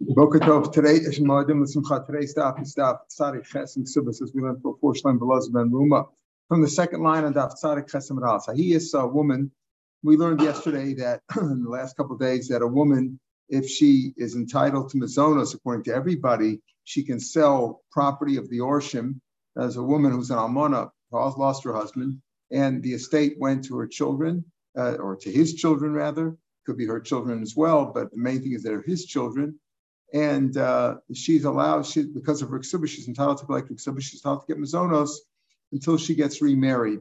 Boker Tov, today is Moedim L'Simcha. Today's daf is daf Tzadik Chesem Ksubas, as we learned for four Shlem Belaz Ben Ruma. From the second line on daf Tzadik Chesem Ras. He is a woman. We learned yesterday that in the last couple of days that a woman, if she is entitled to mazonos, according to everybody, she can sell property of the Orshim. As a woman who's an almana, lost her husband, and the estate went to her children, uh, or to his children rather, could be her children as well, but the main thing is they're his children. And uh, she's allowed, she, because of her ksuba, she's entitled to collect ksuba, she's entitled to get mazonos until she gets remarried.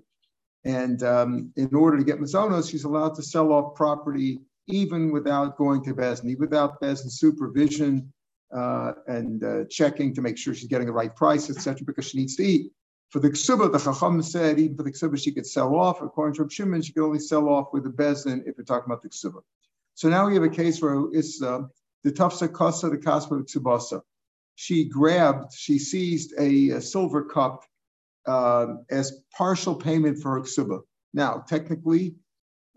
And um, in order to get mazonos, she's allowed to sell off property even without going to Bezdin, without Bezdin supervision uh, and uh, checking to make sure she's getting the right price, etc., because she needs to eat. For the ksuba, the chacham said even for the ksuba she could sell off. According to Reb Shimon, she could only sell off with the bezin if you're talking about the ksuba. So now we have a case where it's uh, the tafsa kasa, the kaspa ksubasa. She grabbed, she seized a, a silver cup uh, as partial payment for her ksuba. Now, technically,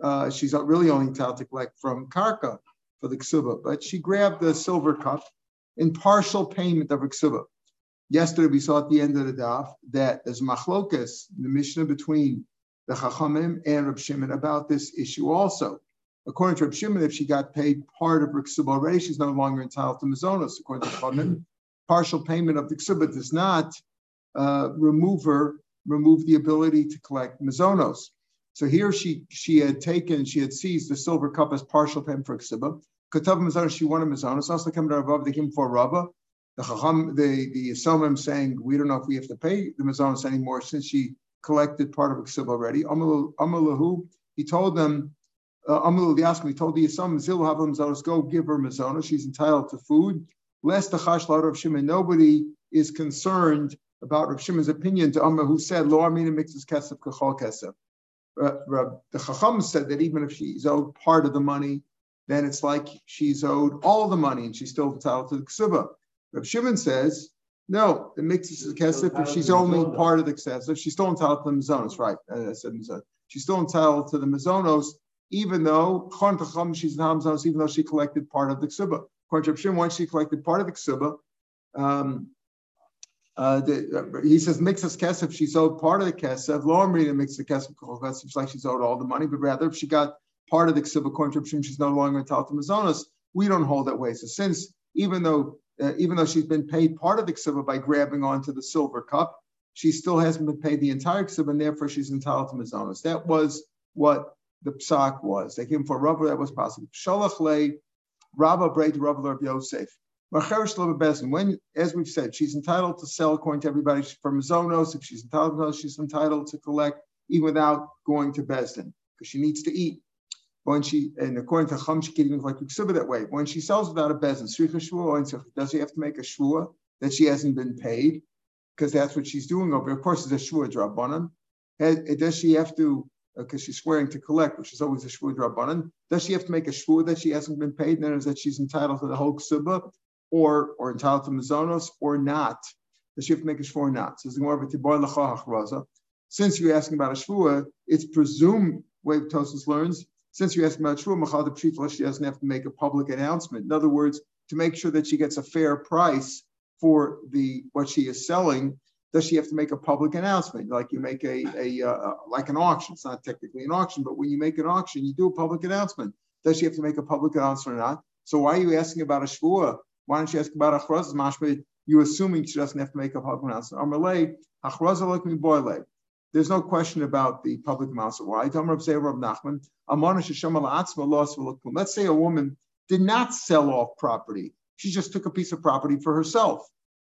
uh, she's really only entitled to collect from karka for the ksuba, but she grabbed the silver cup in partial payment of her ksuba. Yesterday we saw at the end of the daf that there's machlokas, the Mishnah between the Chachamim and Reb Shimon about this issue also. According to Reb Shimon, if she got paid part of her ksuba already, she's no longer entitled to mazonos. According to Chachamim, partial payment of the ksuba does not uh, remove her, remove the ability to collect mazonos. So here she she had taken, she had seized the silver cup as partial payment for ksuba. Katav mazonos, she wanted mazonos. Also came to Rav, they came for Rabbah the Chacham, the the Yisomim saying we don't know if we have to pay the mazonos anymore since she collected part of Ksib already. Amalahu, he told them, uh, Amalu Yasmi told the Yisomim, Zil Havam go give her mazonos. She's entitled to food. Lest the Chash of Shimon, nobody is concerned about Rav Shimon's opinion to Amma who said, Lo Amina mixes kesef kachol kesef. The Chacham said that even if she's owed part of the money, then it's like she's owed all the money and she's still entitled to the ksubah. Reb Shimon says, no, it mixes the kesef if she's only part of the kesef. She's still entitled to the mazonos, right? I said mazonos. She's still entitled to the mazonos, even though she's not mazonos, even though she collected part of the ksuba. According to Reb Shimon, once she collected part of the ksuba, um, uh, the, uh, he says mixes kesef. She's sold part of the kesef. Lo amrina mixes the kesef. It's like she's owed all the money, but rather if she got part of the ksuba, according to Reb Shimon, she's no longer entitled to mazonos. We don't hold that way. So since even though uh, even though she's been paid part of the ksuba by grabbing onto the silver cup, she still hasn't been paid the entire ksuba, and therefore she's entitled to mazonos. That was what the psak was. They came for Rabba, that was possible. Shalach le Rabba braid Rabba Rabbi Yosef. When, as we've said, she's entitled to sell according to everybody for mazonos. If she's entitled to, she's entitled to collect even without going to Besdin because she needs to eat when she, and according to Chum, even like Ksiba that way. When she sells without a bezin, does she have to make a shvua that she hasn't been paid? Because that's what she's doing over. Of course, it's a shvua drabanan. Does she have to, because uh, she's swearing to collect, which is always a shvua drabanan? Does she have to make a shvua that she hasn't been paid? And then is that she's entitled to the whole Ksiba, or or entitled to mazonos, or not? Does she have to make a shvua or not? So it's more of a Since you're asking about a shvua, it's presumed, way Tosfos learns, since you're asking about Shua Machal Pshitla, she doesn't have to make a public announcement. In other words, to make sure that she gets a fair price for the what she is selling, does she have to make a public announcement? Like you make a, a uh, like an auction. It's not technically an auction, but when you make an auction, you do a public announcement. Does she have to make a public announcement or not? So why are you asking about a shvua? Why don't you ask about a chraz mashma? You're assuming she doesn't have to make a public announcement. Amalei, me boile. There's no question about the public amounts of why. Let's say a woman did not sell off property. She just took a piece of property for herself.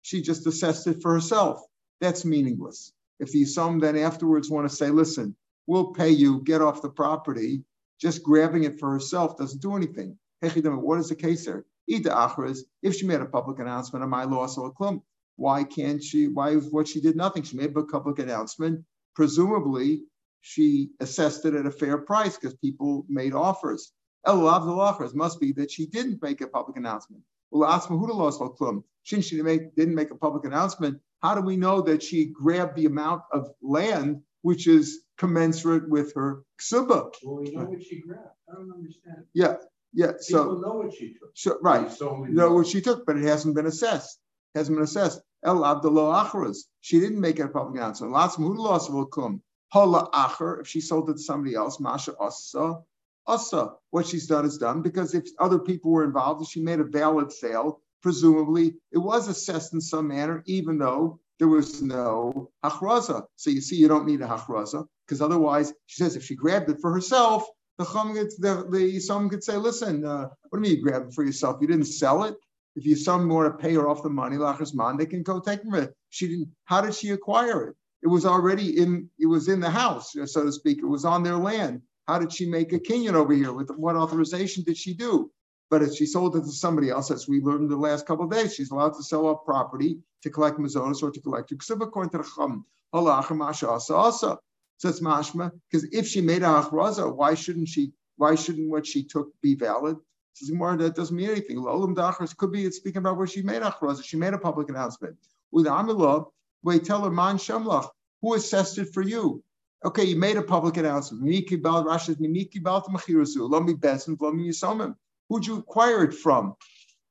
She just assessed it for herself. That's meaningless. If the some then afterwards want to say, listen, we'll pay you, get off the property, just grabbing it for herself doesn't do anything. What is the case there? If she made a public announcement of my loss or a clump, why can't she? Why what she did nothing? She made a public announcement presumably she assessed it at a fair price because people made offers. El offers must be that she didn't make a public announcement. Since she didn't make a public announcement, how do we know that she grabbed the amount of land which is commensurate with her ksuba? Well, we know what she grabbed. I don't understand. Yeah. Yeah, so know what she took. so right. So we know what she took, but it hasn't been assessed. Hasn't been assessed. El Abdullah Achras. She didn't make it a public announcement. Lots loss will come. Hala Acher, if she sold it to somebody else, Masha Asa. Asa. What she's done is done because if other people were involved, if she made a valid sale, presumably it was assessed in some manner, even though there was no hachraza. So you see, you don't need a hachraza because otherwise, she says if she grabbed it for herself, the chum the, the someone could say, listen, uh, what do you mean you grabbed it for yourself? You didn't sell it. If you some want to pay her off the money, lachas man, they can go take it. She didn't. How did she acquire it? It was already in. It was in the house, so to speak. It was on their land. How did she make a kinyan over here? With what authorization did she do? But if she sold it to somebody else, as we learned the last couple of days, she's allowed to sell off property to collect mazonas or to collect ksub according to the chum. So it's mashma because if she made a hachraza, why shouldn't she? Why shouldn't what she took be valid? Says more that doesn't mean anything. Olam dachras could be it's speaking about where she made a. She made a public announcement. With Amilah, wait, tell her man shamlach who assessed it for you. Okay, you made a public announcement. Miki bal Rasha's miki bal machirazu. Let me besin, me yisomim. Who'd you acquire it from?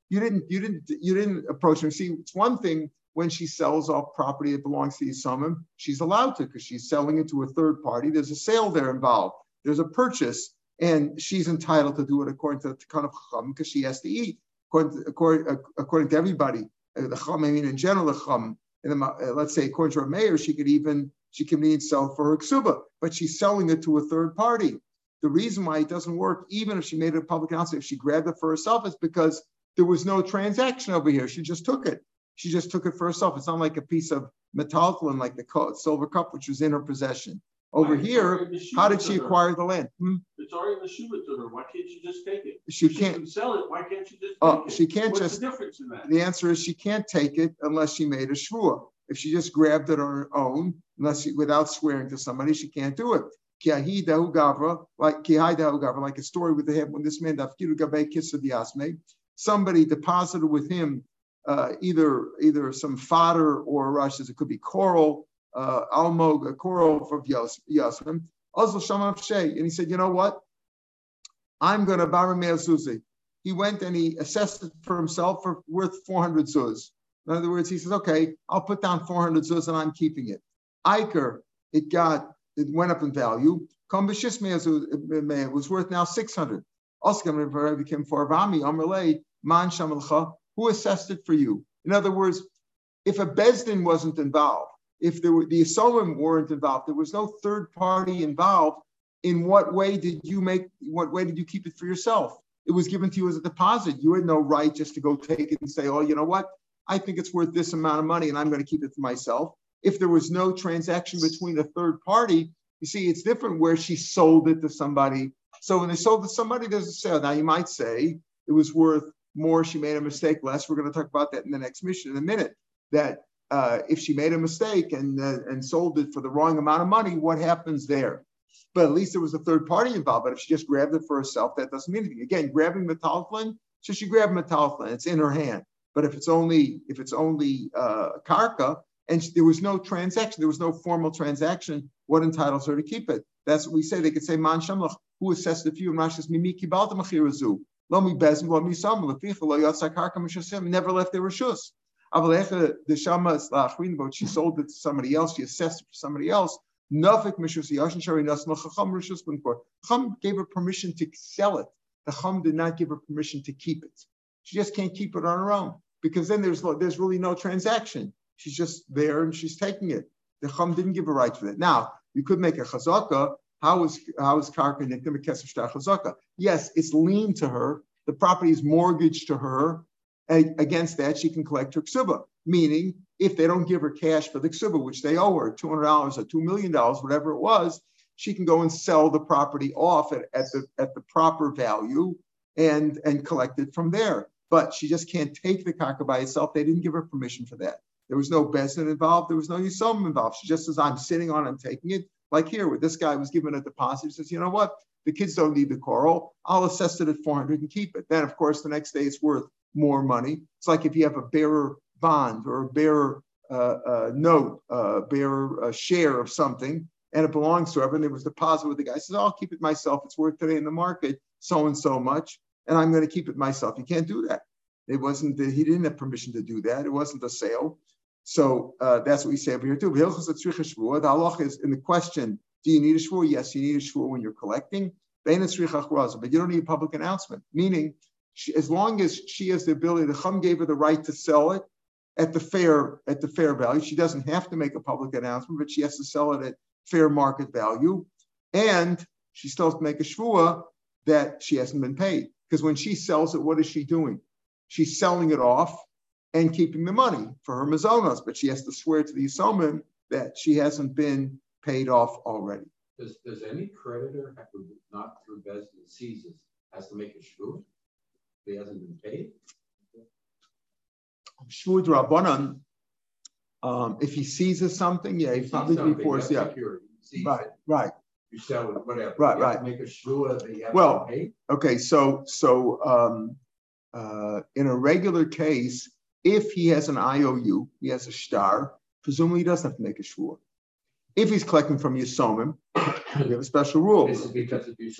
You didn't. You didn't. You didn't approach him. See, it's one thing when she sells off property that belongs to Yisomim, she's allowed to because she's selling it to a third party. There's a sale there involved. There's a purchase, and she's entitled to do it according to the kind of chum because she has to eat. According to, according, according to everybody, uh, the chum, I mean, in general, the chum, and uh, let's say according to her mayor, she could even she can even sell for her ksuba, but she's selling it to a third party. The reason why it doesn't work, even if she made it a public announcement, if she grabbed it for herself, is because there was no transaction over here. She just took it. She just took it for herself. It's not like a piece of metaltalin, like the silver cup, which was in her possession. Over Why, here, how did she acquire the land? Hmm? It's already in the shuvah to her. Why can't she just take it? She If can't- can sell it. Why can't she just? Oh, she can't What's just- the difference in that? The answer is she can't take it unless she made a shvua. If she just grabbed it on her own, unless she, without swearing to somebody, she can't do it. Gavra, like gavra, like a story with the head when this man dafkiru gabei kissa diasme, somebody deposited with him uh, either either some fodder or rushes. It could be coral, Uh, almog, a coral from Yasmin. Azal Shamav Shei, and he said, you know what? I'm going to Barameh Zuzi. He went and he assessed it for himself for worth 400 zuz. In other words, he says, okay, I'll put down 400 zuz and I'm keeping it. Iker, it got, it went up in value. Kambashishme it was worth now 600. Also, became for Avami, Amrele, Man Shamalcha, who assessed it for you? In other words, if a Bezdin wasn't involved, if there were the Asolim weren't involved, there was no third party involved. In what way did you make? What way did you keep it for yourself? It was given to you as a deposit. You had no right just to go take it and say, "Oh, you know what? I think it's worth this amount of money, and I'm going to keep it for myself." If there was no transaction between a third party, you see, it's different where she sold it to somebody. So when they sold it to somebody, there's a sale. Now you might say it was worth more, she made a mistake less. We're going to talk about that in the next mishnah in a minute. That uh, if she made a mistake and uh, and sold it for the wrong amount of money, what happens there? But at least there was a third party involved. But if she just grabbed it for herself, that doesn't mean anything. Again, grabbing metalflin, so she grabbed metalflin, it's in her hand. But if it's only if it's only uh, karka and there was no transaction, there was no formal transaction, what entitles her to keep it? That's what we say. They could say man shamlach, who assessed the few and Rashi's mimiki balta machirazu. Lo mi bezim, lo mi sam, leficha, lo yatzak karka never left their rishus. But she sold it to somebody else, she assessed it for somebody else. Nafik mishus yashin shari nasma chacham rishus. Chum gave her permission to sell it. The Chum did not give her permission to keep it. She just can't keep it on her own because then there's there's really no transaction. She's just there and she's taking it. The Chum didn't give a right to it. Now you could make a chazaka. How is how is karka nikdim chazaka? Yes, it's lien to her. The property is mortgaged to her. Against that, she can collect her ksuba. Meaning, if they don't give her cash for the ksuba, which they owe her two hundred dollars or two million dollars, whatever it was, she can go and sell the property off at, at the at the proper value and and collect it from there. But she just can't take the karka by itself. They didn't give her permission for that. There was no bezin involved. There was no yisomim involved. She just says, "I'm sitting on, I'm taking it." Like here, where this guy was given a deposit, he says, "You know what? The kids don't need the coral. I'll assess it at 400 and keep it." Then, of course, the next day it's worth more money. It's like if you have a bearer bond or a bearer uh, uh, note, uh, bearer uh, share of something, and it belongs to everyone. It was deposited with the guy. He says, "I'll keep it myself. It's worth today in the market so and so much." and I'm going to keep it myself. You can't do that. It wasn't he didn't have permission to do that. It wasn't a sale. So uh, that's what we say over here too. The halach is in the question: Do you need a shvur? Yes, you need a shvur when you're collecting. But you don't need a public announcement. Meaning, she, as long as she has the ability, the Chum gave her the right to sell it at the fair at the fair value. She doesn't have to make a public announcement, but she has to sell it at fair market value, and she still has to make a shvua that she hasn't been paid. Because when she sells it, what is she doing? She's selling it off and keeping the money for her mazonos, but she has to swear to the Yisomim that she hasn't been paid off already. Does, does any creditor not through Bezdin seizes, has to make a shvur? He hasn't been paid? Shvur Rabbanan, um, if he seizes something, yeah, he probably be forced, yeah. Right, right. You sell it, whatever. Right, You right. Make a shvur that you have Well, to pay? Okay, so so um, uh, in a regular case, if he has an IOU, he has a star, presumably he doesn't have to make a shvur. If he's collecting from Yisomim, we have a special rule. This is because if you.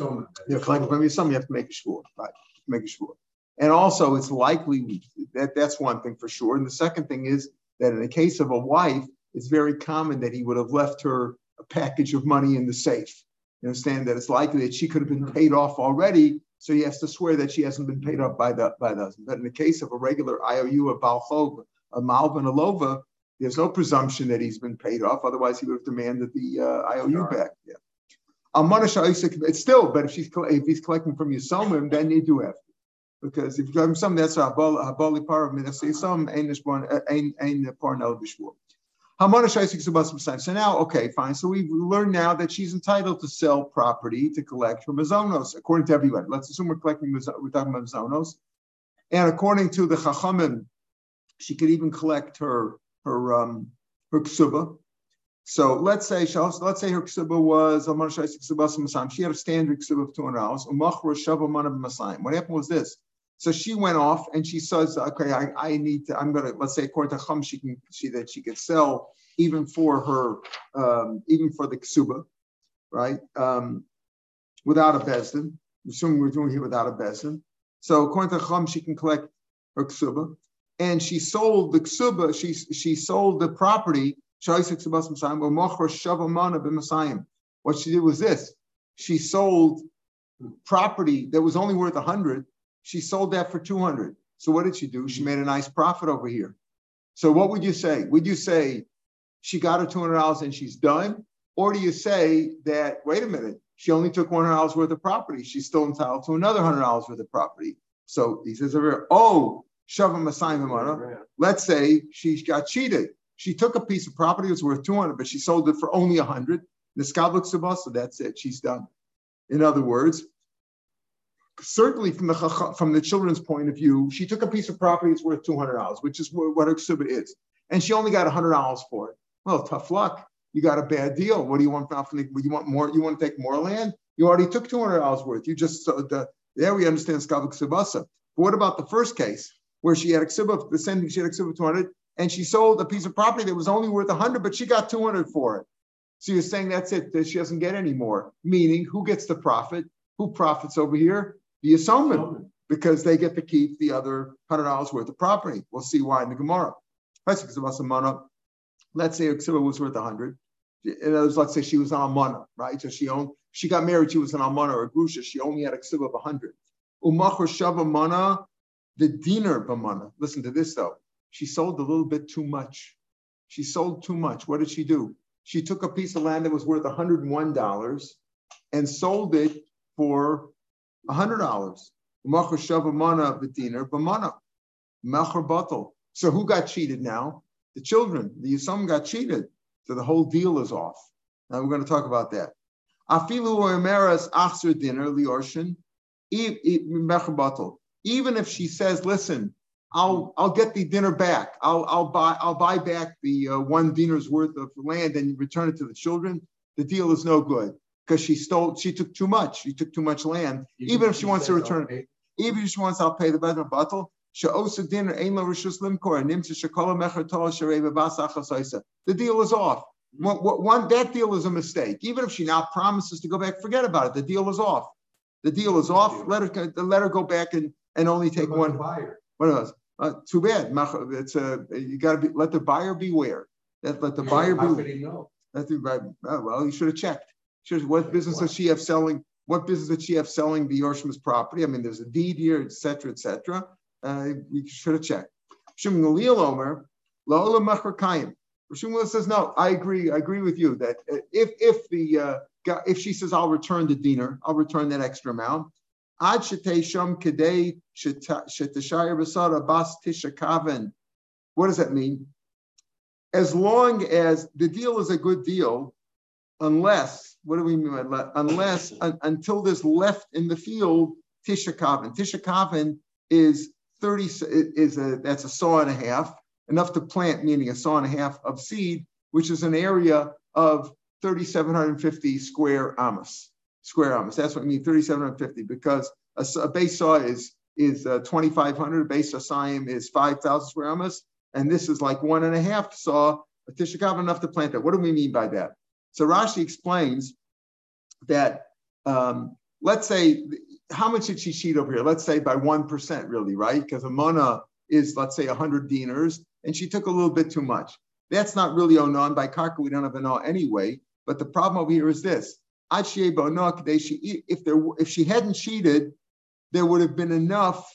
You're collecting from Yisomim, you have to make a shvur, right? Make a shvur. And also, it's likely that that's one thing for sure. And the second thing is that in the case of a wife, it's very common that he would have left her a package of money in the safe. You understand that it's likely that she could have been paid off already, so he has to swear that she hasn't been paid off by the by the husband. But in the case of a regular IOU, a Balchov, a Malvin, a Lova, there's no presumption that he's been paid off. Otherwise, he would have demanded the uh, IOU Sure. back. Yeah. It's still, but if she's if he's collecting from Yisomim, then you do have. Because if you're collecting some, that's a habali par of minasay some ain't born ain't ain't parnel b'shvur. Hamana Shaisik Subas Messiah. So now, okay, fine. So we've learned now that she's entitled to sell property to collect her mazonos, according to everybody. Let's assume we're collecting, we're talking about mazonos. And according to the Chachamim, she could even collect her her um her ksuba. So let's say let's say her ksuba was. She had a standard ksuba of two hundred dollars. What happened was this. So she went off and she says, okay, I, I need to, I'm gonna, let's say according to Chum, she can see that she could sell even for her, um, even for the ksuba, right? Um, without a bezdin. Assuming we're doing here without a bezdin. So according to Chum, she can collect her ksuba. And she sold the ksuba, she, she sold the property, What she did was this. She sold property that was only worth a hundred she sold that for 200. So what did she do? She mm-hmm. made a nice profit over here. So what would you say? Would you say she got her $200 and she's done? Or do you say that, wait a minute, she only took $100 worth of property. She's still entitled to another $100 worth of property. So he says over here, oh, Shavim Masayim Let's say she got cheated. She took a piece of property that was worth 200, but she sold it for only 100. The Skablik so that's it. She's done. In other words, certainly from the from the children's point of view, she took a piece of property that's worth two hundred dollars, which is what, her ksuba is, and she only got hundred dollars for it. Well, tough luck. You got a bad deal. What do you want? You want more? You want to take more land? You already took two hundred dollars worth. You just so the there we understand skavik subasa. But what about the first case where she had a ksuba, the same thing she had a ksuba two hundred, and she sold a piece of property that was only worth hundred, but she got two hundred for it. So you're saying that's it, that she doesn't get any more. Meaning, who gets the profit? Who profits over here? The Yisomim, because they get to keep the other hundred dollars worth of property. We'll see why in the Gemara. Let's say a ksuba was worth a hundred. In other words, let's say she was an almana, right? So she owned, she got married, she was an almana or a grusha. She only had a ksuba of a hundred. Umachor shava mana, the dinar b'mana. Listen to this though. She sold a little bit too much. She sold too much. What did she do? She took a piece of land that was worth $101 and sold it for $100. Machar shava mana b'dinar b'mana. Machar batal. So who got cheated now? The children. The Yisam got cheated. So the whole deal is off. Now we're going to talk about that. Even if she says, listen, I'll I'll get the dinner back. I'll I'll buy I'll buy back the uh, one dinar's worth of land and return it to the children. The deal is no good because she stole. She took too much. She took too much land. Even if she wants to return it, even if she wants, I'll pay the better battle. She'osa dinner ein lo rishus limkor nimtza shekola mecher tol shareva basach The deal is off. One, one that deal is a mistake. Even if she now promises to go back, forget about it. The deal is off. The deal is off. Let her let her go back and, and only take What one. Buyer. What else? Uh, too bad. It's a you got to be let the buyer beware. Let, let the buyer How be. could he know? Let the oh, well, you should have checked. Should what business does she have selling? What business does she have selling the Yorshim's property? I mean, there's a deed here, etc., cetera, et cetera. Uh, we should have checked. Shimon Gamliel Omer, La'olam Machar Kayim. Shimon says, no, I agree. I agree with you that uh, if if the uh, if she says I'll return the dinar, I'll return that extra amount. Ad shetei sham kedei shetashayir basara bas tishakaven. What does that mean? As long as the deal is a good deal, unless what do we mean by le- unless un- until there's left in the field tisha kavin. Tisha kavin is thirty is a that's a saw and a half enough to plant, meaning a saw and a half of seed, which is an area of 3,750 square amos. Square amos. That's what I mean, 3,750, because a base saw is is uh, 2,500. A base asayim is 5,000 square amos, and this is like one and a half saw. A tisha kavin enough to plant that. What do we mean by that? So Rashi explains that um, let's say how much did she cheat over here? Let's say by one percent, really, right? Because a mana is let's say hundred dinars, and she took a little bit too much. That's not really onan by karka. We don't have an anyway. But the problem over here is this: if there if she hadn't cheated, there would have been enough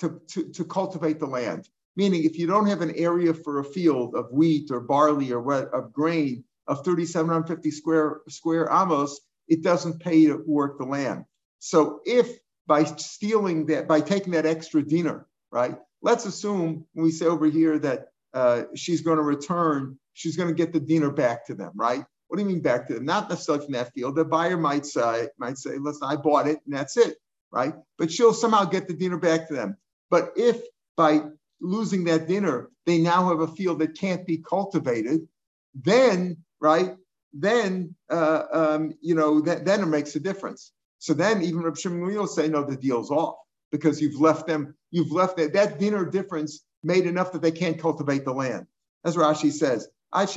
to, to, to cultivate the land. Meaning, if you don't have an area for a field of wheat or barley or what of grain of 3,750 square square amos, it doesn't pay to work the land. So if by stealing that, by taking that extra dinar, right? Let's assume we say over here that uh, she's going to return, she's going to get the dinar back to them, right? What do you mean back to them? Not necessarily from that field. The buyer might say, might say, listen, I bought it and that's it, right? But she'll somehow get the dinar back to them. But if by losing that dinar, they now have a field that can't be cultivated, then, right, then, uh, um, you know, then it makes a difference. So then even Reb Shimon will say, no, the deal's off because you've left them, you've left that, that dinar difference made enough that they can't cultivate the land. As Rashi says, had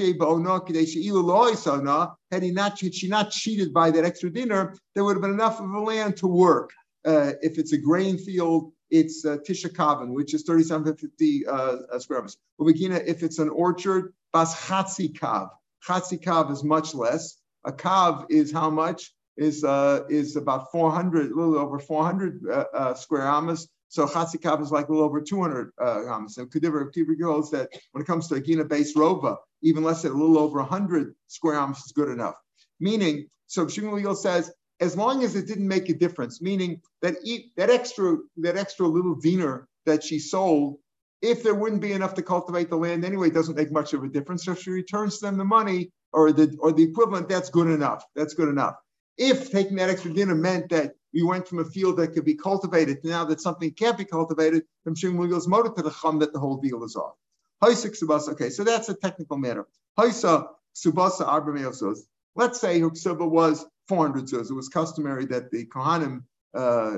he not, she not cheated by that extra dinner, there would have been enough of the land to work. Uh, if it's a grain field, it's uh, Tisha Kavin, which is 3,750 uh, square meters. If it's an orchard, bas kav. Chatzi kav is much less. A kav is how much? Is uh, is about 400, a little over 400 uh, uh, square amas. So chatzi kav is like a little over 200 uh, amas. So Kediver Kibri goes that when it comes to Agina base rova, even less than a little over 100 square amas is good enough. Meaning, so Shimon says, as long as it didn't make a difference, meaning that e- that extra that extra little dinar that she sold, if there wouldn't be enough to cultivate the land anyway, it doesn't make much of a difference. So if she returns them the money or the or the equivalent, that's good enough. That's good enough. If taking that extra dinar meant that we went from a field that could be cultivated to now that something can't be cultivated, then Shimon goes motive to the chum that the whole deal is off. Haisa ksubasa. Okay, so that's a technical matter. Haisa ksubasa arbameosos. Let's say her ksuba was 400 zuz. It was customary that the kohanim uh,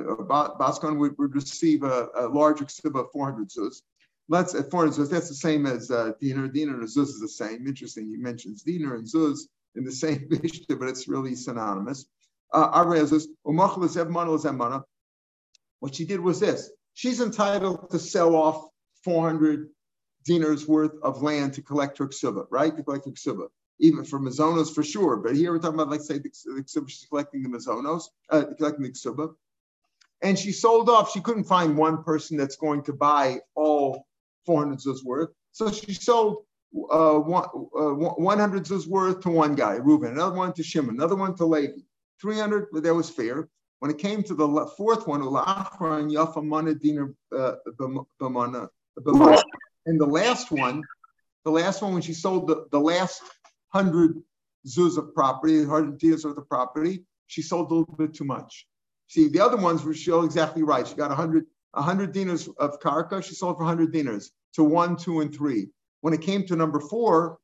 Baskon would, would receive a, a ksuba of 400 zuz. Let's at 400 zuz. That's the same as uh, dinar. Dinar and zuz is the same. Interesting. He mentions dinar and zuz in the same mishnah, but it's really synonymous. Uh, what she did was this: she's entitled to sell off 400 dinars worth of land to collect her ksuba, right? To collect her ksuba, even for mazonos for sure. But here we're talking about, let's say, the, the ksuba, she's collecting the mazonos, uh, collecting the ksuba, and she sold off. She couldn't find one person that's going to buy all 400 zuz worth, so she sold uh, one, uh, 100 zuz worth to one guy, Reuben, another one to Shimon, another one to Levi. 300, but that was fair. When it came to the fourth one, Dinar uh, and the last one, the last one when she sold the, the last hundred zuz of property, hundred dinars worth of property, she sold a little bit too much. See, the other ones were still exactly right. She got 100, 100 dinars of karka, she sold for 100 dinars to one, two, and three. When it came to number four,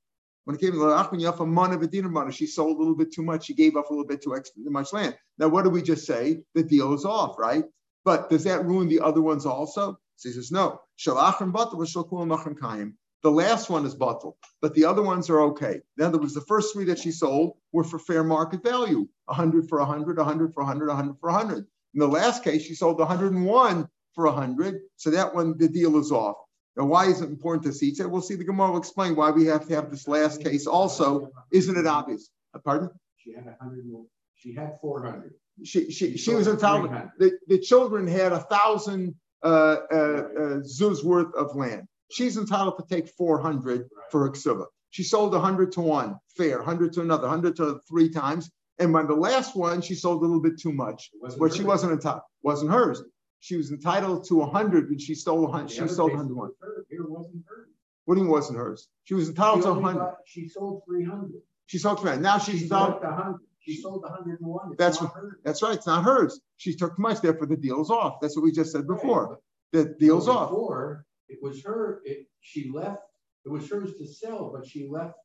when it came to the Achman Yafa Mana V'Dinar Mana, she sold a little bit too much. She gave up a little bit too, much land. Now, what did we just say? The deal is off, right? But does that ruin the other ones also? So he says, no. Batal. The last one is batal, but the other ones are okay. In other words, the first three that she sold were for fair market value 100 for 100, 100 for 100, 100 for 100. In the last case, she sold 101 for 100. So that one, the deal is off. Now, why is it important to see? So we'll see the Gemara will explain why we have to have this last case also. Isn't it obvious? Uh, Pardon? She had a hundred, more- she had four hundred. She, she, she was entitled, the, the children had a thousand uh, uh, uh, zuz worth of land. She's entitled to take 400 for her ksuba. She sold 100 to one, fair, 100 to another, 100 to three times. And when the last one, she sold a little bit too much, but she wasn't entitled, wasn't hers. She was entitled to 100 when she stole 100. She sold 101. Here wasn't hers. What do you mean wasn't hers? She was She entitled to only 100. got- She sold three hundred. She sold 300. Now she's She sold a hundred. She sold a hundred and one. It's That's. That's right. It's not hers. She took too much. Therefore, the deal's off. That's what we just said before. The deal's off. Before, it was her, it, she left, it was hers to sell, but she left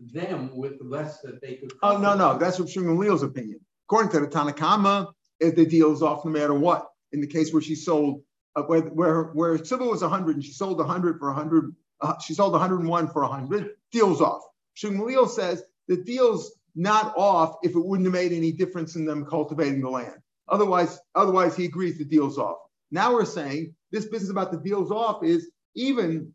them with less that they could. Oh, no, no. That's what Shimon Leo's opinion. According to the Tanakama, eh, the deal's off no matter what. In the case where she sold, uh, where, where, where Sybil was 100 and she sold 100 for 100, uh, she sold 101 for 100, deal's off. Leo says the deal's not off if it wouldn't have made any difference in them cultivating the land. Otherwise, otherwise he agrees the deal's off. Now we're saying this business about the deal's off is even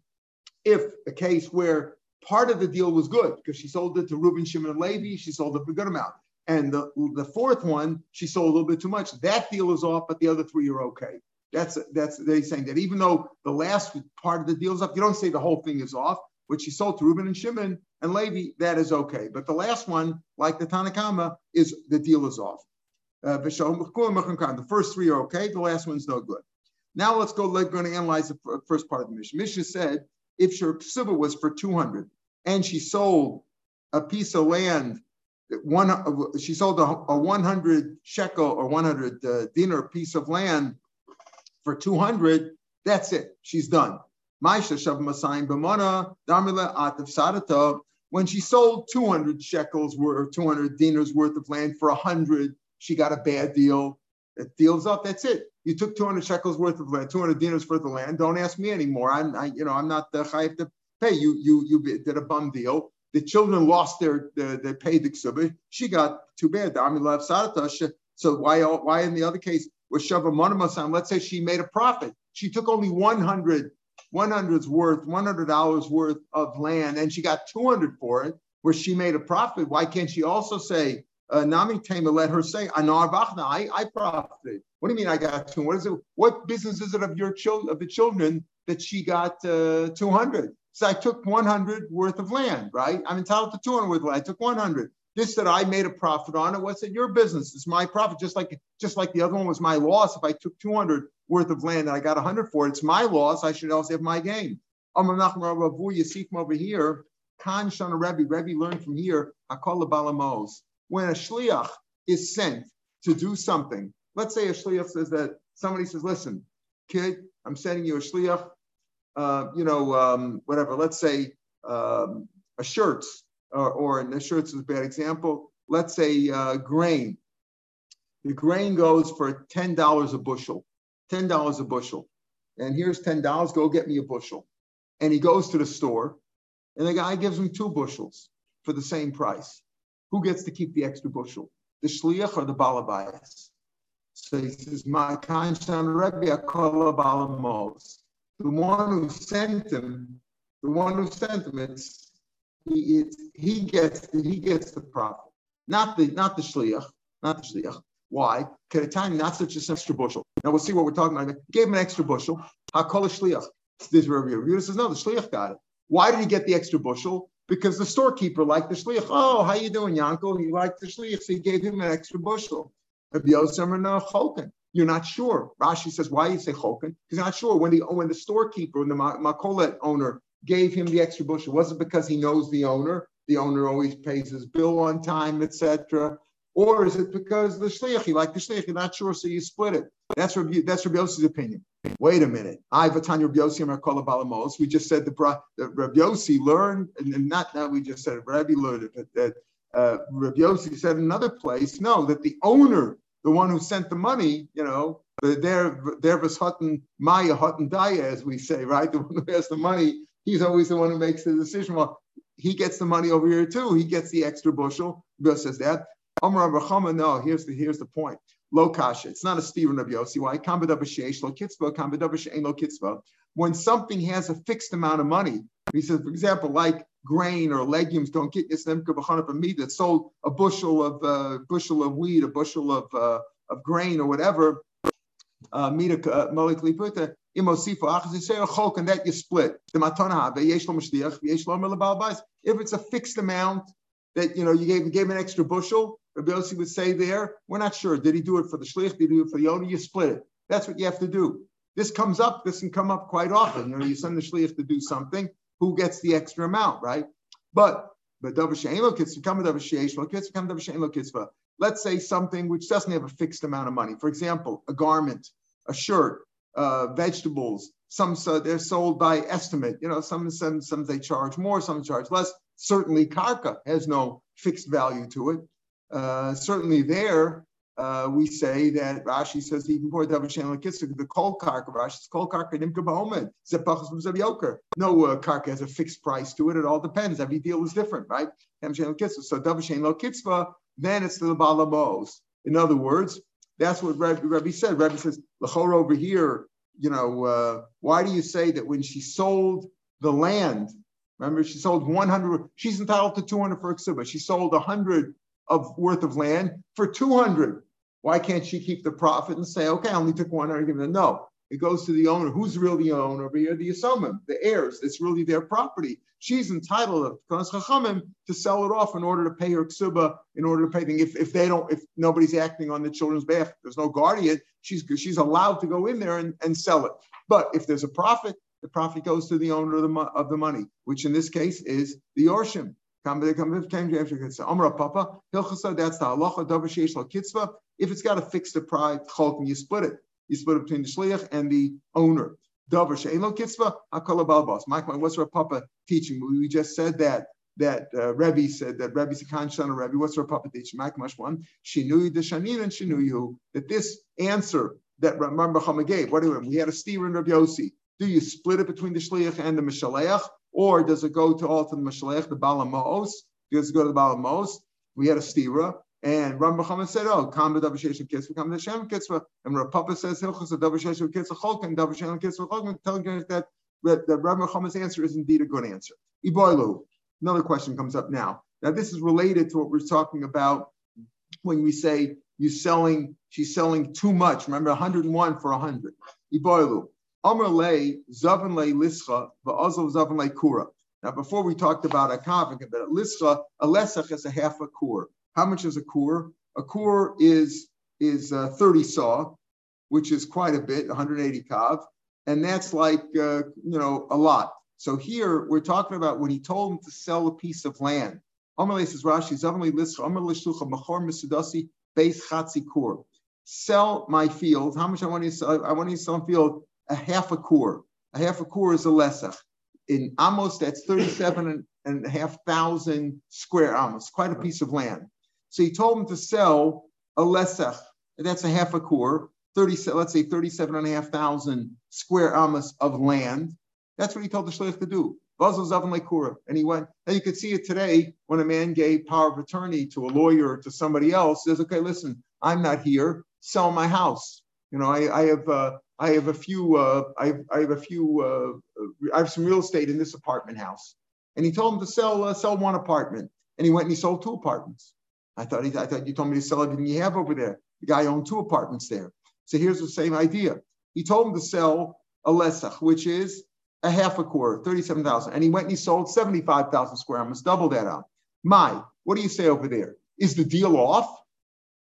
if a case where part of the deal was good because she sold it to Reuben, Shimon, and she sold it for a good amount. And the, the fourth one, she sold a little bit too much. That deal is off, but the other three are okay. That's that's they're saying that even though the last part of the deal is off, you don't say the whole thing is off. What she sold to Reuben and Shimon and Levi, that is okay. But the last one, like the Tanakama, is the deal is off. Uh, the first three are okay. The last one's no good. Now let's go. We're going to analyze the first part of the mission. Mishnah said if her ksuba was for 200 and she sold a piece of land, one she sold a, a 100 shekel or 100 uh, dinar piece of land for 200, that's it. She's done. When she sold 200 shekels worth, 200 dinars worth of land for 100, she got a bad deal. It deals up. That's it. You took 200 shekels worth of land, 200 dinars worth of land. Don't ask me anymore. I'm, I, you know, I'm not the chayiv to pay. You, you, you did a bum deal. The children lost their, their paid the ksuba. She got too bad. Damila Sadata. So why, why in the other case was Shava Monomasan? Let's say she made a profit. She took only 100 100's worth, $100 worth of land, and she got 200 for it, where she made a profit. Why can't she also say, uh, Nami Tamer, let her say, Anar Bachna, I, I profited. What do you mean I got two? What is it? What business is it of your children, of the children that she got uh, 200? So I took 100 worth of land, right? I'm entitled to 200 worth of land. I took 100. This that I made a profit on it, what's it? Your business. It's my profit. Just like just like the other one was my loss. If I took 200 worth of land and I got 100 for it, it's my loss. I should also have my gain. You see from over here, Khan Shana Rebbe, Rebbe learned from here, Akol Balamos. When a shliach is sent to do something, let's say a shliach says that somebody says, listen, kid, I'm sending you a shliach, uh, you know, um, whatever, let's say um, a shirts, or, or and the shirts is a bad example. Let's say uh, grain. The grain goes for $10 a bushel, $10 a bushel. And here's $10, go get me a bushel. And he goes to the store, and the guy gives him two bushels for the same price. Who gets to keep the extra bushel? The shliach or the balabayas? So he says, "My kanshan Rebbe akol balamos." The one who sent him, the one who sent him, it's he, it's, he gets he gets the profit, not the not the shliach, not the shliach. Why? Keretani, not such an extra bushel. Now we'll see what we're talking about. Gave him an extra bushel. Hakol shliach. This Rabbi Yehuda says, no, the shliach got it. Why did he get the extra bushel? Because the storekeeper liked the shliach. Oh, how you doing, Yankel? He liked the shliach, so he gave him an extra bushel. Rabbi Yosef no choken. You're not sure. Rashi says, why you say choken? He's not sure. When the when the storekeeper, when the makolet owner gave him the extra bushel, was it because he knows the owner? The owner always pays his bill on time, etc. Or is it because the shliach, he liked the shliach, you're not sure, so you split it. That's Rabbi, that's Rabbi Yossi's opinion. Wait a minute. I Vatanya Rabbi Yossi Merkola Balamos. We just said the, the Rabbi Yossi learned, and not that we just said it, Rabbi learned it, but that uh, Rabbi Yossi said another place, no, that the owner, the one who sent the money, you know, there was Hutton Maya Hutton Daya, as we say, right? The one who has the money, he's always the one who makes the decision. Well, he gets the money over here too. He gets the extra bushel. Bill says that. Amar Rachama, no, here's the here's the point. Lo. It's not a Stephen of Yossi. Why? Lo kitzva, kambadav she'en lo kitzva. When something has a fixed amount of money, he says, for example, like grain or legumes, don't get b'chanah of meat that sold a bushel of uh, bushel of wheat, a bushel of uh, of grain or whatever. Uh, uh, molik liputa imosifa chok, and that you split. The matana lo If it's a fixed amount that you know you gave gave an extra bushel, Rabbi Yossi would say there, we're not sure. Did he do it for the shlich? Did he do it for the owner? You split it. That's what you have to do. This comes up. This can come up quite often. You know, you send the shlich to do something. Who gets the extra amount, right? But but Let's say something which doesn't have a fixed amount of money. For example, a garment, a shirt, uh, vegetables. Some so they're sold by estimate. You know, some some some they charge more, some charge less. Certainly, karka has no fixed value to it. Uh, certainly there, uh, we say that Rashi says even for the kol karka, Rashi's kol karka nimka ba'omed, zepachas yoker. No uh, karka has a fixed price to it. It all depends. Every deal is different, right? So davashen lo kitzva, then it's the balamos. In other words, that's what Rabbi, said. Rabbi says, Lachor over here, you know, uh, why do you say that when she sold the land, remember she sold 100, she's entitled to 200 for a She sold 100 of worth of land for 200. Why can't she keep the profit and say, okay, I only took 100, give them no. It goes to the owner. Who's really the owner over here? The Yisomim, the heirs. It's really their property. She's entitled to sell it off in order to pay her ksuba, in order to pay them. If, if they don't, if nobody's acting on the children's behalf, there's no guardian, she's she's allowed to go in there and, and sell it. But if there's a profit, the profit goes to the owner of the, of the money, which in this case is the Yorshim. That's the halacha. If it's got a fixed price, you split it. You split it between the shliach and the owner. Dover she'eno kitzva hakala balbas. Mike, what's Rav Papa teaching? We just said that that uh, Rebbe said that Rebbe's a conscious of Rebbe. What's Rav Papa teaching? Mike one. Shinui the shanin and she knew you. That this answer that Ramban Chama gave. What do we? We had a steer in Rabbi Yossi. Do you split it between the shliach and the mishaleach, or does it go to all to the mishaleach, the balamos? Does it go to the balamos? We had a stira. And Ram Muhammad said, "Oh, kam b'davasheshem kitzvah, kam b'davashem kitzvah." And Rav Papa says, "Hilchos davasheshem kitzvah cholken, davashem kitzvah cholken," telling us that that Rav Muhammad's answer is indeed a good answer. Iboilu. Another question comes up now. Now this is related to what we're talking about when we say you're selling, she's selling too much. Remember, 101 for 100. Iboilu. Amr zavan lischa zavan kura. Now, before we talked about a kav, but lischa, a lesach is a half a kur. How much is a kur? A kur is is uh, 30 saw, which is quite a bit, 180 kav, and that's like uh, you know a lot. So here we're talking about when he told him to sell a piece of land. Amalei says Rashi, kur. Sell my field. How much I want you to sell? I want you to sell a field a half a kur. A half a kur is a lesach. In Amos, that's 37 and a half thousand square amos, quite a piece of land. So he told him to sell a lesach, that's a half a core, 30, let's say 37 and a half thousand square amas of land. That's what he told the shlich to do. And he went, and you could see it today when a man gave power of attorney to a lawyer or to somebody else, says, okay, listen, I'm not here, sell my house. You know, I, I have uh, I have a few uh, I, I have a few uh, I have some real estate in this apartment house. And he told him to sell uh, sell one apartment. And he went and he sold two apartments. I thought, he, I thought you told me to sell everything you have over there. The guy owned two apartments there. So here's the same idea. He told him to sell a lesach, which is a half a quarter, 37,000. And he went and he sold 75,000 square meters, double that up. My, what do you say over there? Is the deal off?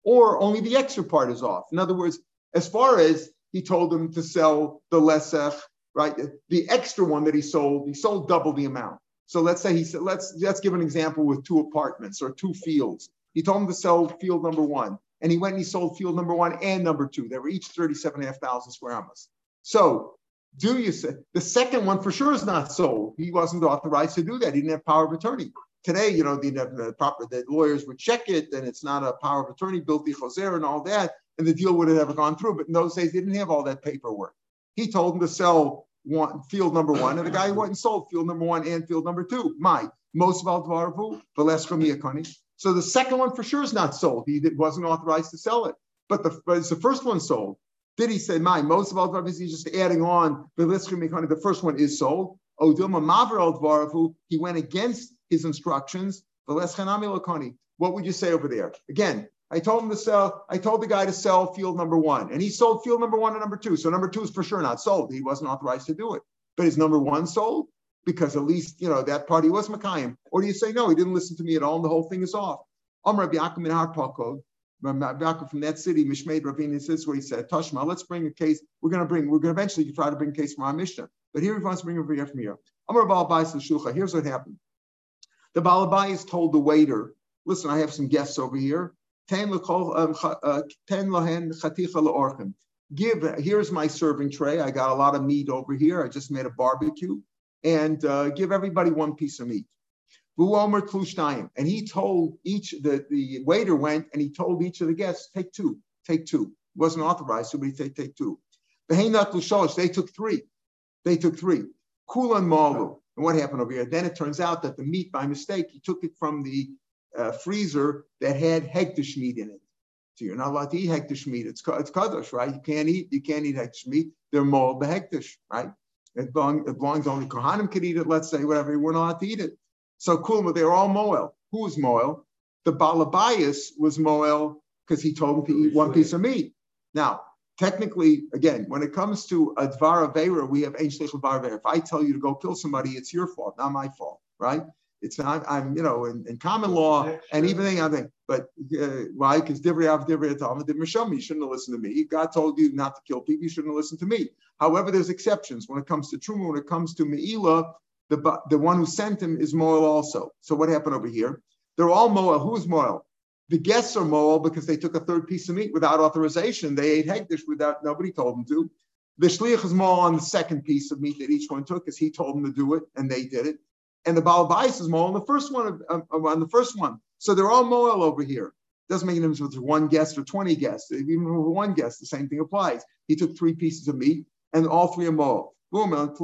Or only the extra part is off? In other words, as far as he told him to sell the lesach, right? The extra one that he sold, he sold double the amount. So let's say he said, let's let's give an example with two apartments or two fields. He told him to sell field number one. And he went and he sold field number one and number two. They were each 37,500 square amas. So do you say the second one for sure is not sold? He wasn't authorized to do that. He didn't have power of attorney. Today, you know, the, the proper the lawyers would check it, and it's not a power of attorney, built the Joser and all that, and the deal would have never gone through. But in those days, they didn't have all that paperwork. He told him to sell one field number one, and the guy went and sold field number one and field number two. My most of all, the less from Yakani. So the second one for sure is not sold. He wasn't authorized to sell it. but the, but the first one sold. Did he say, my, most of is he's just adding on, the first one is sold. Odilma Maver al he went against his instructions. What would you say over there? Again, I told him to sell, I told the guy to sell field number one, and he sold field number one and number two. So number two is for sure not sold. He wasn't authorized to do it. But is number one sold? Because at least, you know, that party was Makayim. Or do you say, no, he didn't listen to me at all, and the whole thing is off? Amr Yaakov in Harpakod, from that city, Mishmaid Ravina says where he said, Tashma, let's bring a case. We're going to bring, we're going to eventually try to bring a case from our Mishnah. But here he wants to bring over here from here. Amr Balabais Shulcha. Here's what happened. The Balabais told the waiter, listen, I have some guests over here. Um, uh, Give, here's my serving tray. I got a lot of meat over here. I just made a barbecue. And uh, give everybody one piece of meat. And he told each, the, the waiter went and he told each of the guests, take two, take two. It wasn't authorized, so he take, take two. They took three. They took three. Kulan Malu. And what happened over here? Then it turns out that the meat, by mistake, he took it from the uh, freezer that had hekdesh meat in it. So you're not allowed to eat hekdesh meat. It's it's kadosh, right? You can't eat you can't eat hekdesh meat. They're mold hekdesh, right? It, it belongs only kohanim could eat it. Let's say whatever. We're not allowed to eat it. So kulma, they were all moel. Who was moel? The balabayas was moel because he told him to eat one piece of meat. Now, technically, again, when it comes to a dvar avera, we have ein shliach If I tell you to go kill somebody, it's your fault, not my fault, right? It's not, I'm, you know, in, in common law and even I think, but uh, why? Because Divrei Av Divrei Talmud did You shouldn't have listened to me. God told you not to kill people. You shouldn't have listened to me. However, there's exceptions when it comes to Truma. When it comes to Meila, the the one who sent him is Moel also. So what happened over here? They're all Moel. Who's Moel? The guests are Moel because they took a third piece of meat without authorization. They ate hekdesh without nobody told them to. The shliach is Moel on the second piece of meat that each one took, because he told them to do it, and they did it and the Balabais is Moel on the first one, on the first one. So they're all Moel over here. Doesn't make any difference if it's one guest or 20 guests. Even with one guest, the same thing applies. He took three pieces of meat, and all three are Moel. Boom! Now,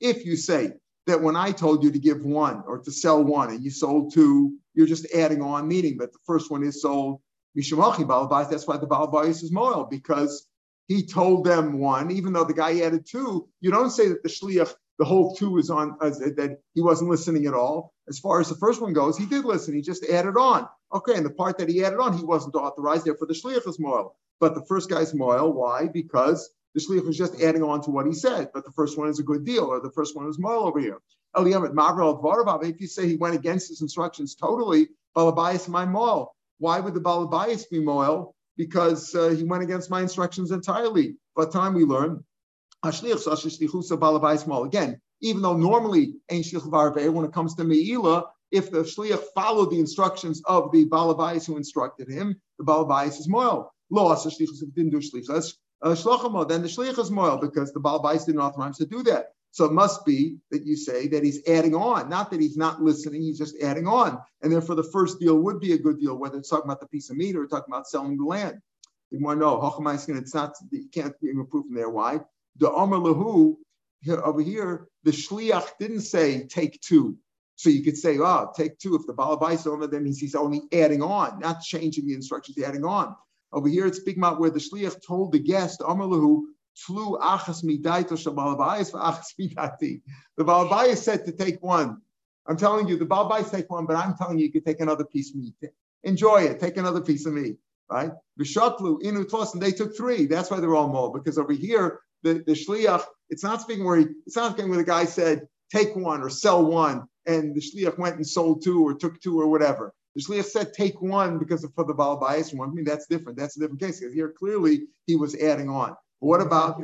if you say that when I told you to give one or to sell one and you sold two, you're just adding on, meaning that the first one is sold. That's why the Balabais is Moel, because he told them one, even though the guy added two. You don't say that the shliach, the whole two is on, that he wasn't listening at all. As far as the first one goes, he did listen. He just added on. Okay, and the part that he added on, he wasn't authorized. Therefore, the shliach is moil. But the first guy's moil. Why? Because the shliach was just adding on to what he said. But the first one is a good deal, or the first one is moil over here. If you say he went against his instructions totally, balabayas my moil. Why would the balabayas be moil? Because uh, he went against my instructions entirely. But time we learn, again, even though normally when it comes to Me'ila, if the shliach followed the instructions of the balabais who instructed him, the balabais is moil. Lo didn't do shliach. Uh, then the shliach is moil because the balabais didn't authorize him to do that. So it must be that you say that he's adding on, not that he's not listening, he's just adding on. And therefore, the first deal would be a good deal, whether it's talking about the piece of meat or talking about selling the land. You want to know, it's not, you can't give a proof from there. Why? The Omer Lahu, over here, the Shliach didn't say take two. So you could say, oh, take two. If the Balabais owner, that means he's only adding on, not changing the instructions, adding on. Over here, it's speaking about where the Shliach told the guest, Omer Flu achas midaito shabalabais achas midati. The balabais said to take one. I'm telling you, the balabais take one, but I'm telling you, you could take another piece of meat. Enjoy it. Take another piece of meat. Right? Vishatlu inu tos, and they took three. That's why they're all more. Because over here, the, the shliach, it's not speaking where he, it's not speaking where the guy said take one or sell one, and the shliach went and sold two or took two or whatever. The shliach said take one because of for the balabais one. I mean that's different. That's a different case because here clearly he was adding on. What about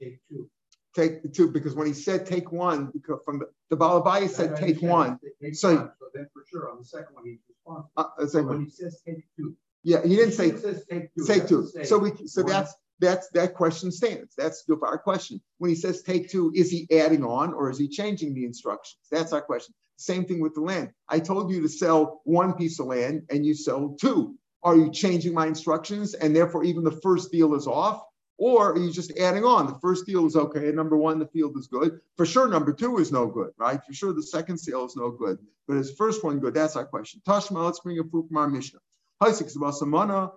take two? Take the two because when he said take one, because from the, the Balabaya said take one. Take so, one. so then for sure on the second one he's responsible. Uh, so when he says take two. Yeah, he didn't say take two. Take two. So we so one. that's that's that question stands. That's our question. When he says take two, is he adding on or is he changing the instructions? That's our question. Same thing with the land. I told you to sell one piece of land and you sold two. Are you changing my instructions and therefore even the first deal is off? Or are you just adding on? The first deal is okay. Number one, the field is good. For sure, number two is no good, right? For sure, the second sale is no good. But is first one good? That's our question. Tashma, let's bring a proof from our Mishnah. The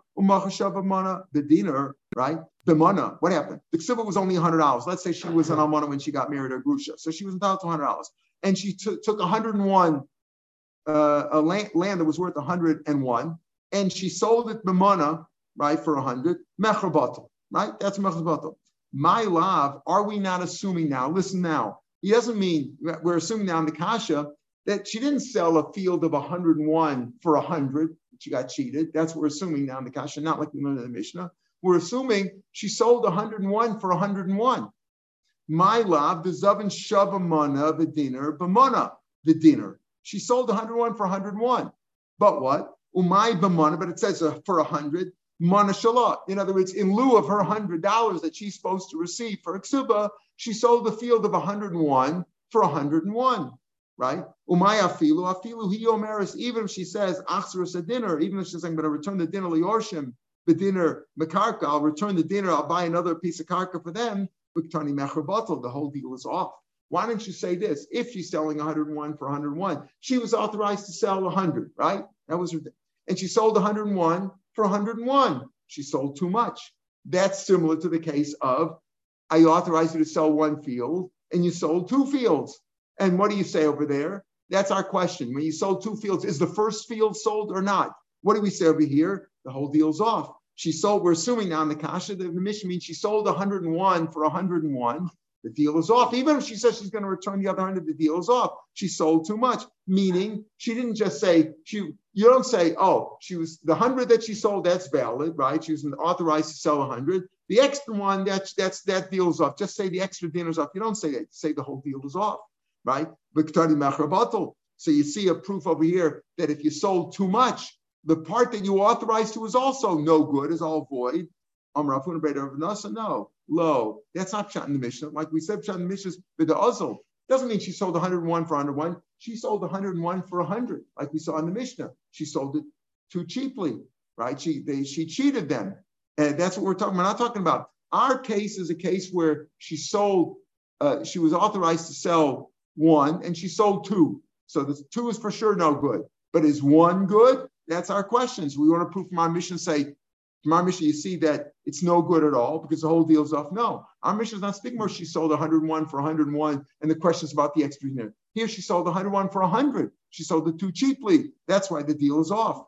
diner, right? The mana, what happened? The ksuba was only $100. Let's say she was an almana when she got married or grusha. So she was entitled to $100. And she t- took 101, uh, a land, land, that was worth 101, and she sold it b'mana, right, for a 100, mechabatel, right? That's mechabatel. My love, are we not assuming now? Listen now. He doesn't mean, we're assuming now in the kasha that she didn't sell a field of 101 for 100 she got cheated. That's what we're assuming now in the Kasha, not like in the Mishnah. We're assuming she sold 101 for 101. My love, the Zavin Shavamana, the dinner, Bamana, the dinner. She sold 101 for 101. But what? Umay Bamana, but it says uh, for 100. Mana Shalah. In other words, in lieu of her $100 that she's supposed to receive for Iksuba, she sold the field of 101 for 101 right? Umay afilu afilu he omeris. Even if she says achzerus a dinner, even if she's I'm going to return the dinner liorshim, the dinner mekarka, I'll return the dinner. I'll buy another piece of karka for them. Biktani mecher The whole deal is off. Why don't you say this? If she's selling 101 for 101, she was authorized to sell 100, right? That was her. And she sold 101 for 101. She sold too much. That's similar to the case of I authorized you to sell one field and you sold two fields. And what do you say over there? That's our question. When you sold two fields, is the first field sold or not? What do we say over here? The whole deal's off. She sold, we're assuming now in the Kasha, the, the Mishnah means she sold 101 for 101. The deal is off. Even if she says she's going to return the other 100, the deal is off. She sold too much, meaning she didn't just say, she. you don't say, oh, she was the 100 that she sold, that's valid, right? She was authorized to sell a 100. The extra one, that's, that's, that deal's off. Just say the extra dinner's off. You don't say that. Say the whole deal is off right? So you see a proof over here that if you sold too much, the part that you authorized to is also no good, is all void. No, low. That's not Pshat in the Mishnah. Like we said, Pshat in the Mishnah is the Uzzle. Doesn't mean she sold 101 for 101. She sold 101 for 100, like we saw in the Mishnah. She sold it too cheaply, right? She they, she cheated them, and that's what we're talking. We're not talking about. Our case is a case where she sold. Uh, she was authorized to sell one and she sold two. So the two is for sure no good. But is one good? That's our questions. We want to prove from our Mishnah, say, our Mishnah, you see that it's no good at all because the whole deal's off. No, our Mishnah is not speaking more. She sold 101 for 101, and the question is about the extra unit. Here she sold 101 for 100. She sold it too cheaply. That's why the deal is off.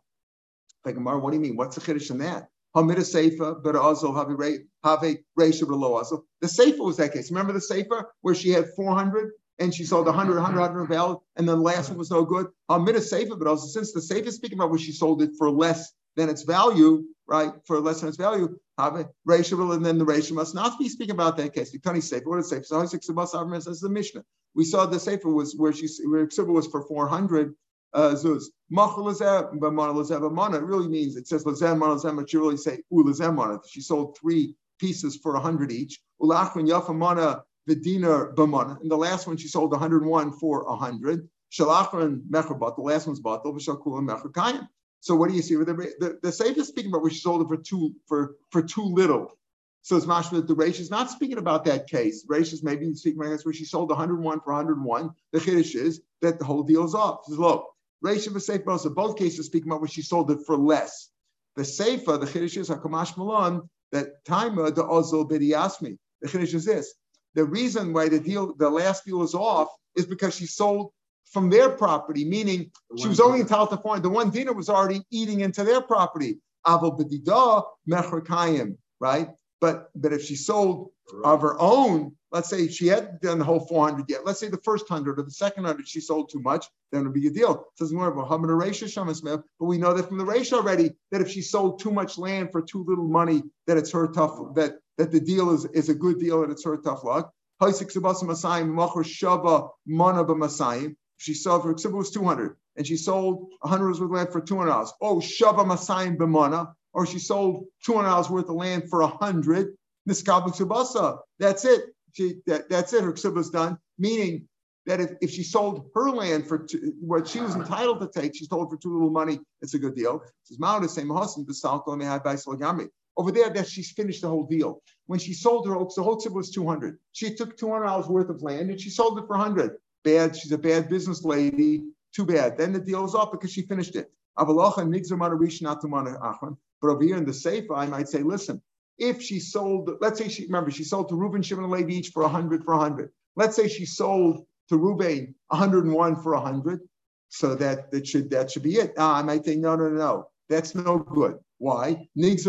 Like, Amar, what do you mean? What's the chiddush in that? Hamid Seifa, but also have a ratio below also. The Seifa was that case. Remember the Seifa where she had 400 and she sold 100, 100, 100 valid, and then the last one was no good. Amid a Seifa, but also since the Seifa is speaking about where she sold it for less than its value, right? For less than its value, have ratio, and then the ratio must not be speaking about that case. Tony Seifa, what is Seifa? So six of us says the Mishnah. We saw the Seifa was where she where Ksuba was for 400 uh, zuz. It really means it says lazem mana lazem, but you really say ulazem mana. She sold three pieces for 100 each. Ulachman yafa mana the dinar b'mana. And the last one she sold 101 for 100. Shalachar mechabat. The last one's batal. V'shakul and mechakayim. So what do you see? The, the, the is speaking about where she sold it for too for for too little. So it's mashma that the Reish is not speaking about that case. Reish is maybe speaking about that's where she sold 101 for 101. The chiddush is that the whole deal is off. It's low. Reish and the Seifa also both cases speaking about where she sold it for less. The Seifa, the chiddush is Hakamash Malon that time the Ozil Bidiasmi. The chiddush is this the reason why the deal, the last deal is off, is because she sold from their property, meaning she was only entitled to find the one dinner was already eating into their property. right? But but if she sold of her own, let's say she hadn't done the whole 400 yet. Let's say the first hundred or the second hundred she sold too much, then it would be a deal. It says more of a ratio but we know that from the ratio already that if she sold too much land for too little money, that it's her tough that that the deal is, is a good deal and it's her tough luck. She sold for Ksuba was 200 and she sold 100 worth of land for $200. Oh, Shava Masayim B'mana, or she sold $200 worth of land for 100. Niskabu Ksubasa. That's it. She, that, that's it. Her Ksuba's done. Meaning that if, if she sold her land for two, what she was entitled to take, she sold for too little money, it's a good deal. Same Over there, that she's finished the whole deal. When she sold her oaks, the whole tip was 200. She took $200 worth of land and she sold it for 100. Bad. She's a bad business lady. Too bad. Then the deal is off because she finished it. But over here in the Seifa, I might say, listen, if she sold, let's say she remember she sold to Reuben, Shimon, and Levi each for 100 for 100. Let's say she sold to Reuben 101 for 100. So that that should that should be it. Ah, I might think no, no, no, that's no good. Why? Since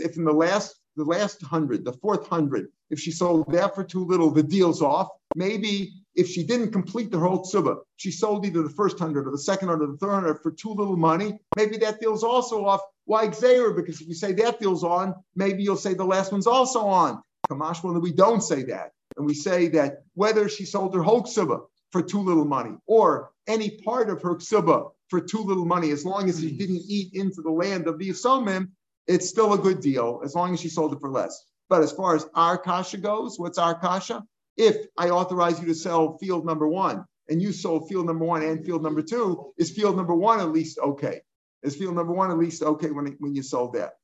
if in the last the last hundred, the fourth hundred, if she sold that for too little, the deal's off. Maybe if she didn't complete the whole tzuba, she sold either the first hundred or the second hundred or the third hundred for too little money. Maybe that deal's also off. Why Xavier? Because if you say that deal's on, maybe you'll say the last one's also on. Kamash, when we don't say that, and we say that whether she sold her whole tzuba for too little money or any part of her tzuba for too little money, as long as she didn't eat into the land of the Yisomim, it's still a good deal as long as she sold it for less. But as far as our kasha goes, what's our kasha? If I authorize you to sell field number one and you sold field number one and field number two, is field number one at least okay? Is field number one at least okay when, when you sold that?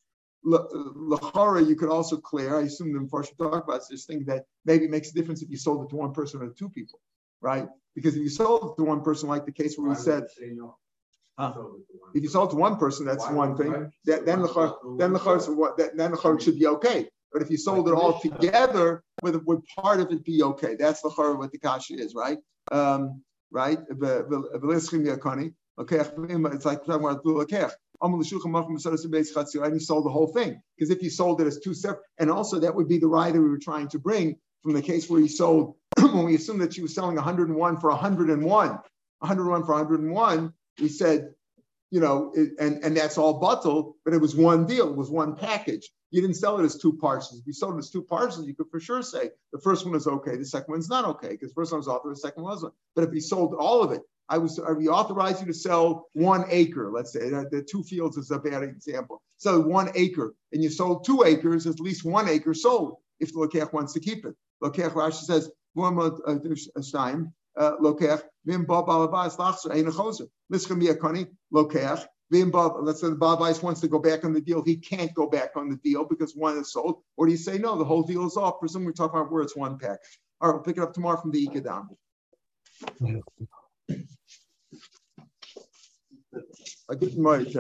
Lachara, you could also clear, I assume the Mepharshim talk about this thing that maybe makes a difference if you sold it to one person or two people, right? Because if you sold it to one person, like the case where we said? If you sold to one person, that's one thing. That, then the then the then the should be okay. But if you sold it all together, would, would part of it be okay? That's the chor what the kasha is, right? Um, right? Okay, it's like talking about and you sold the whole thing. Because if you sold it as two separate, and also that would be the rider we were trying to bring from the case where you sold, when we assumed that she was selling 101 for 101, 101 for 101, we said, you know, it, and, and that's all bottle, but it was one deal, it was one package. You didn't sell it as two parcels. If you sold it as two parcels, you could for sure say the first one is okay, the second one's not okay, because the first one was authorized, the second one wasn't. But if you sold all of it, I was we authorized you to sell one acre, let's say. The two fields is a bad example. So one acre, and you sold two acres, at least one acre sold if the Lokech wants to keep it. Lokech Rashi says, month uh, a time, uh, Lokech, Vim Bob Alabas Lachser, Ein Choser. Lischem Yakoni, Lokech, Vim Bob, let's say the Bob wants to go back on the deal. He can't go back on the deal because one is sold. Or do you say, no, the whole deal is off? Presume we're talking about where it's one package. All right, we'll pick it up tomorrow from the Ikadam. I didn't mind,